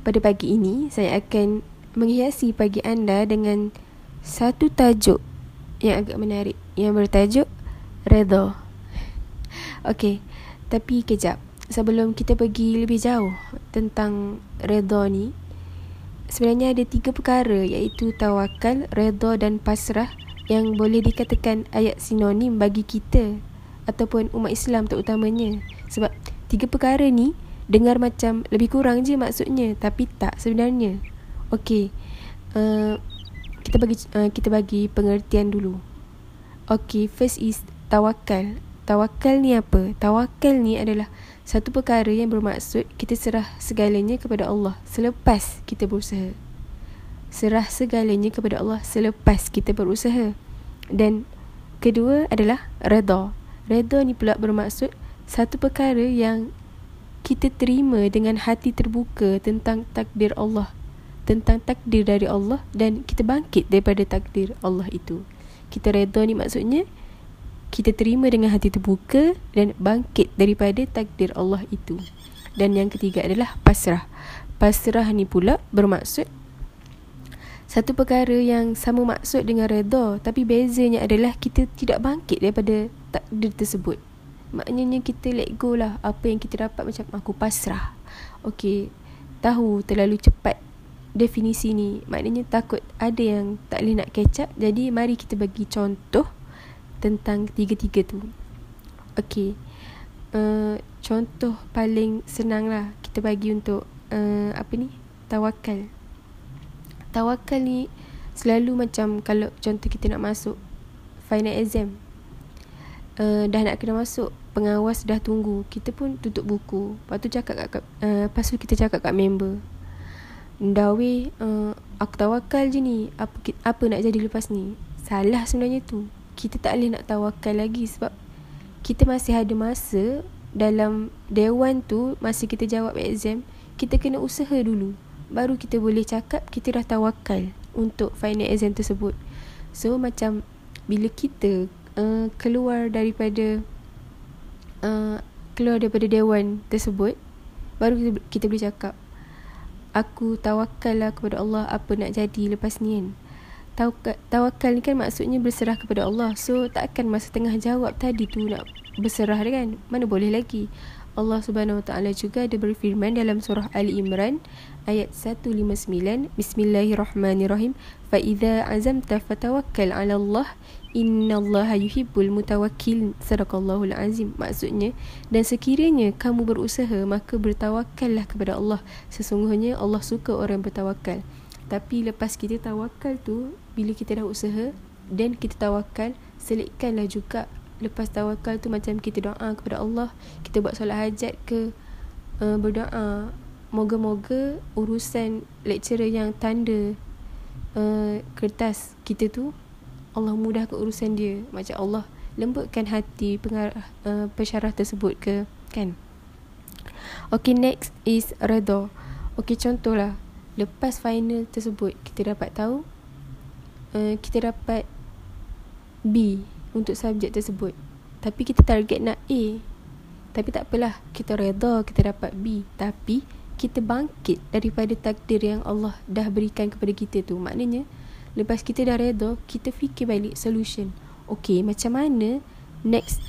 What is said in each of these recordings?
Pada pagi ini Saya akan menghiasi pagi anda Dengan satu tajuk Yang agak menarik. Yang bertajuk Redha. Okey Tapi kejap. Sebelum kita pergi lebih jauh Tentang Redha ni Sebenarnya ada tiga perkara Iaitu tawakal, redha dan pasrah Yang boleh dikatakan ayat sinonim bagi kita Ataupun umat Islam terutamanya. Sebab tiga perkara ni dengar macam lebih kurang je maksudnya tapi tak sebenarnya. Okey. Uh, kita bagi uh, kita bagi pengertian dulu. Okey, first is tawakal. Tawakal ni apa? Tawakal ni adalah satu perkara yang bermaksud kita serah segalanya kepada Allah selepas kita berusaha. Serah segalanya kepada Allah selepas kita berusaha. Dan kedua adalah redha. Redha ni pula bermaksud satu perkara yang kita terima dengan hati terbuka tentang takdir Allah tentang takdir dari Allah dan kita bangkit daripada takdir Allah itu. Kita redha ni maksudnya kita terima dengan hati terbuka dan bangkit daripada takdir Allah itu. Dan yang ketiga adalah pasrah. Pasrah ni pula bermaksud satu perkara yang sama maksud dengan redha tapi bezanya adalah kita tidak bangkit daripada takdir tersebut Maknanya kita let go lah. Apa yang kita dapat macam aku pasrah. Okay Tahu terlalu cepat Definisi ni. Maknanya takut ada yang tak boleh nak catch up. Jadi mari kita bagi contoh Tentang tiga-tiga tu. Okay uh, Contoh paling senang lah Kita bagi untuk uh, Apa ni? Tawakal. Tawakal ni Selalu macam Kalau contoh kita nak masuk Final exam uh, Dah nak kena masuk pengawas dah tunggu. Kita pun tutup buku. Lepas tu cakap kat uh, lepas tu kita cakap kat member. Dawe uh, aku tawakal je ni. Apa apa nak jadi lepas ni? Salah sebenarnya tu. Kita tak boleh nak tawakal lagi sebab kita masih ada masa dalam dewan tu masih kita jawab exam kita kena usaha dulu. Baru kita boleh cakap kita dah tawakal untuk final exam tersebut. So macam bila kita uh, keluar daripada uh, keluar daripada dewan tersebut baru kita, kita boleh cakap aku tawakal lah kepada Allah apa nak jadi lepas ni kan tawakal ni kan maksudnya berserah kepada Allah. So takkan masa tengah jawab tadi tu nak berserah kan? Mana boleh lagi? Allah Subhanahu Wa Taala juga ada berfirman dalam surah Ali Imran ayat 159 Bismillahirrahmanirrahim. Fa idza azamta fatawakkal 'ala Allah innallaha yuhibbul mutawakkil sadaqallahul azim. Maksudnya dan sekiranya kamu berusaha maka bertawakallah kepada Allah. Sesungguhnya Allah suka orang bertawakal tapi lepas kita tawakal tu bila kita dah usaha dan kita tawakal selitkanlah juga lepas tawakal tu macam kita doa kepada Allah kita buat solat hajat ke uh, berdoa. Moga-moga urusan lecturer yang tanda uh, kertas kita tu Allah mudah ke urusan dia. Macam Allah lembutkan hati pengarah uh, pensyarah tersebut ke kan? Okay next is redha. Okay contohlah Lepas final tersebut Kita dapat tahu uh, Kita dapat B untuk subjek tersebut. Tapi kita target nak A. Tapi tak apalah kita reda kita dapat B. Tapi kita bangkit daripada takdir yang Allah dah berikan kepada kita tu. Maknanya lepas kita dah reda kita fikir balik solution. Okay, macam mana next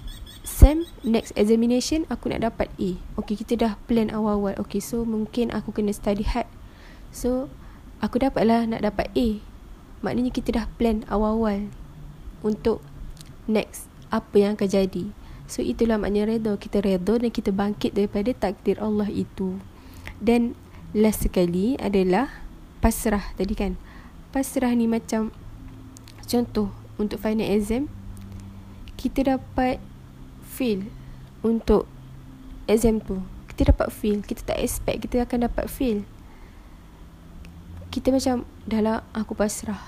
sem next examination aku nak dapat A? Okay, kita dah plan awal-awal. Okay, so mungkin aku kena study hard so aku dapatlah nak dapat A. Maknanya kita dah plan awal-awal untuk next apa yang akan jadi. So itulah maknanya redha. Kita redha dan kita bangkit daripada takdir Allah itu. Dan last sekali adalah pasrah tadi kan. Pasrah ni macam contoh untuk final exam kita dapat fail untuk exam tu. Kita dapat fail kita tak expect kita akan dapat fail kita macam dah lah aku pasrah.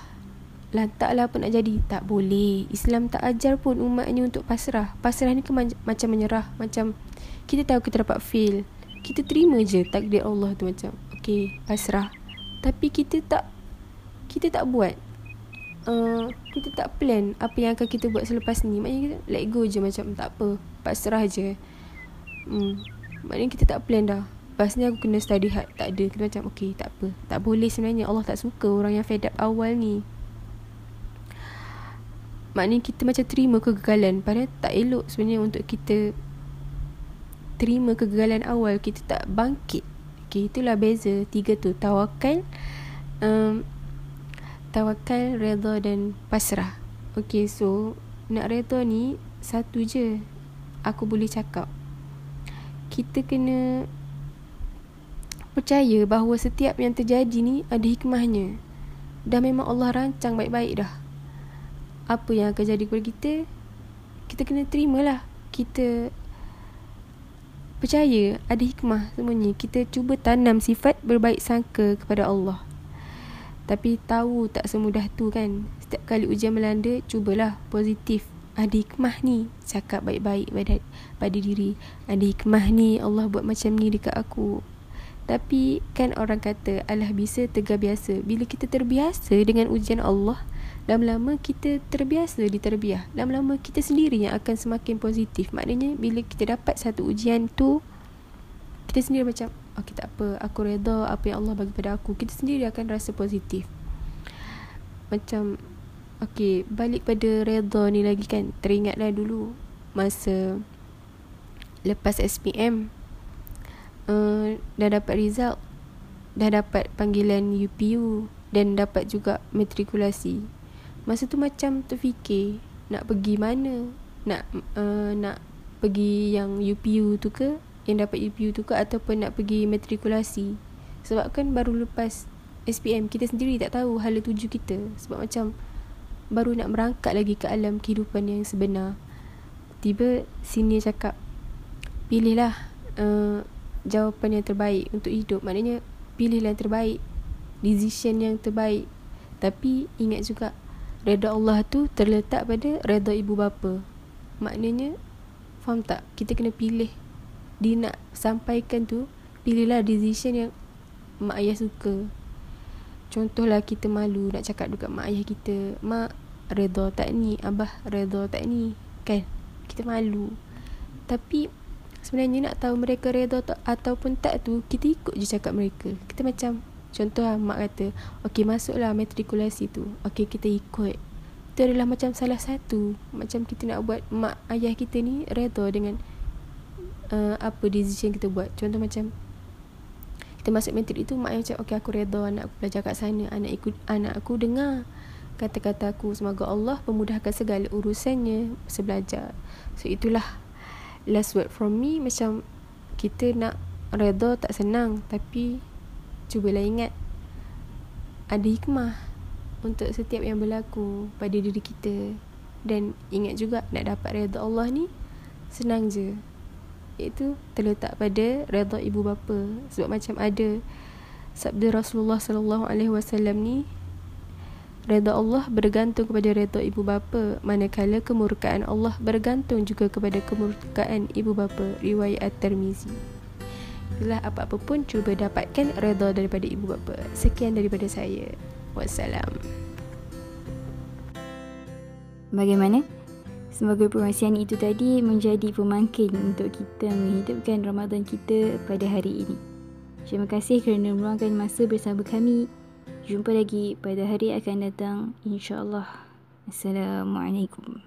Lantaklah apa nak jadi. Tak boleh. Islam tak ajar pun umatnya untuk pasrah. Pasrah ni ke macam menyerah macam kita tahu kita dapat fail kita terima je takdir Allah tu macam okay pasrah. Tapi kita tak kita tak buat uh, kita tak plan apa yang akan kita buat selepas ni. Maknanya kita let go je macam tak apa pasrah je. Hmm. maknanya kita tak plan dah Lepas ni aku kena study hard. Tak ada Kita macam okay tak apa. Tak boleh sebenarnya. Allah tak suka orang yang fed up awal ni. Maknanya kita macam terima kegagalan. Padahal tak elok sebenarnya untuk kita Terima kegagalan awal. Kita tak bangkit. Okay itulah beza Tiga tu. Tawakal um, Tawakal, redha dan pasrah. Okay so Nak redha ni Satu je. Aku boleh cakap. Kita kena Percaya bahawa setiap yang terjadi ni Ada hikmahnya. Dah memang Allah rancang baik-baik dah. Apa yang akan jadi kepada kita kita kena terimalah. Kita percaya ada hikmah semuanya kita cuba tanam sifat berbaik sangka kepada Allah. Tapi tahu tak semudah tu kan? Setiap kali ujian melanda cubalah positif. Ada hikmah ni. Cakap baik-baik pada pada diri. Ada hikmah ni Allah buat macam ni dekat aku tapi kan orang kata Allah bisa tegar biasa. Bila kita terbiasa dengan ujian Allah lama-lama kita terbiasa di terbiah. Lama-lama kita sendiri yang akan semakin positif. Maknanya bila kita dapat satu ujian tu kita sendiri macam okey tak apa aku reda apa yang Allah bagi pada aku. Kita sendiri akan rasa positif. Macam okey balik pada reda ni lagi kan? Teringatlah dulu masa lepas SPM uh, dah dapat result dah dapat panggilan UPU dan dapat juga matrikulasi. Masa tu macam terfikir Nak pergi mana? Nak uh, nak pergi yang UPU tu ke? Yang dapat UPU tu ke? Ataupun nak pergi matrikulasi? Sebab kan baru lepas SPM Kita sendiri tak tahu hala tuju kita. Sebab macam Baru nak merangkak lagi ke alam kehidupan yang sebenar. Tiba sini cakap Pilihlah uh, Jawapan yang terbaik untuk hidup Maknanya Pilihlah yang terbaik Decision yang terbaik Tapi ingat juga Reda Allah tu terletak pada reda ibu bapa. Maknanya faham tak? Kita kena pilih dia nak sampaikan tu pilihlah decision yang mak ayah suka. Contohlah kita malu nak cakap dekat mak ayah kita, mak reda tak ni, abah reda tak ni, kan? Kita malu. Tapi sebenarnya nak tahu mereka reda tak ataupun tak tu, kita ikut je cakap mereka. Kita macam Contoh lah mak kata Okey masuklah matrikulasi tu. Okey kita ikut. Itu adalah macam salah satu. Macam kita nak buat Mak ayah kita ni Reda dengan uh, Apa decision kita buat. Contoh macam Kita masuk matrik itu Mak ayah macam Okey aku reda Anak aku belajar kat sana Anak, ikut, anak aku dengar Kata-kata aku. Semoga Allah Pemudahkan segala urusannya Masa belajar So itulah Last word from me Macam Kita nak Reda tak senang Tapi cubalah ingat ada hikmah untuk setiap yang berlaku pada diri kita. Dan ingat juga nak dapat redha Allah ni senang je. Iaitu terletak pada redha ibu bapa. Sebab macam ada sabda Rasulullah sallallahu alaihi wasallam ni redha Allah bergantung kepada redha ibu bapa manakala kemurkaan Allah bergantung juga kepada kemurkaan ibu bapa riwayat At-Tirmizi Itulah apa-apa pun cuba dapatkan redha daripada ibu bapa. Sekian daripada saya. Wassalam. Bagaimana? Semoga perkongsian itu tadi menjadi pemangkin untuk kita menghidupkan Ramadan kita pada hari ini. Terima kasih kerana meluangkan masa bersama kami. Jumpa lagi pada hari akan datang insya-Allah. Assalamualaikum.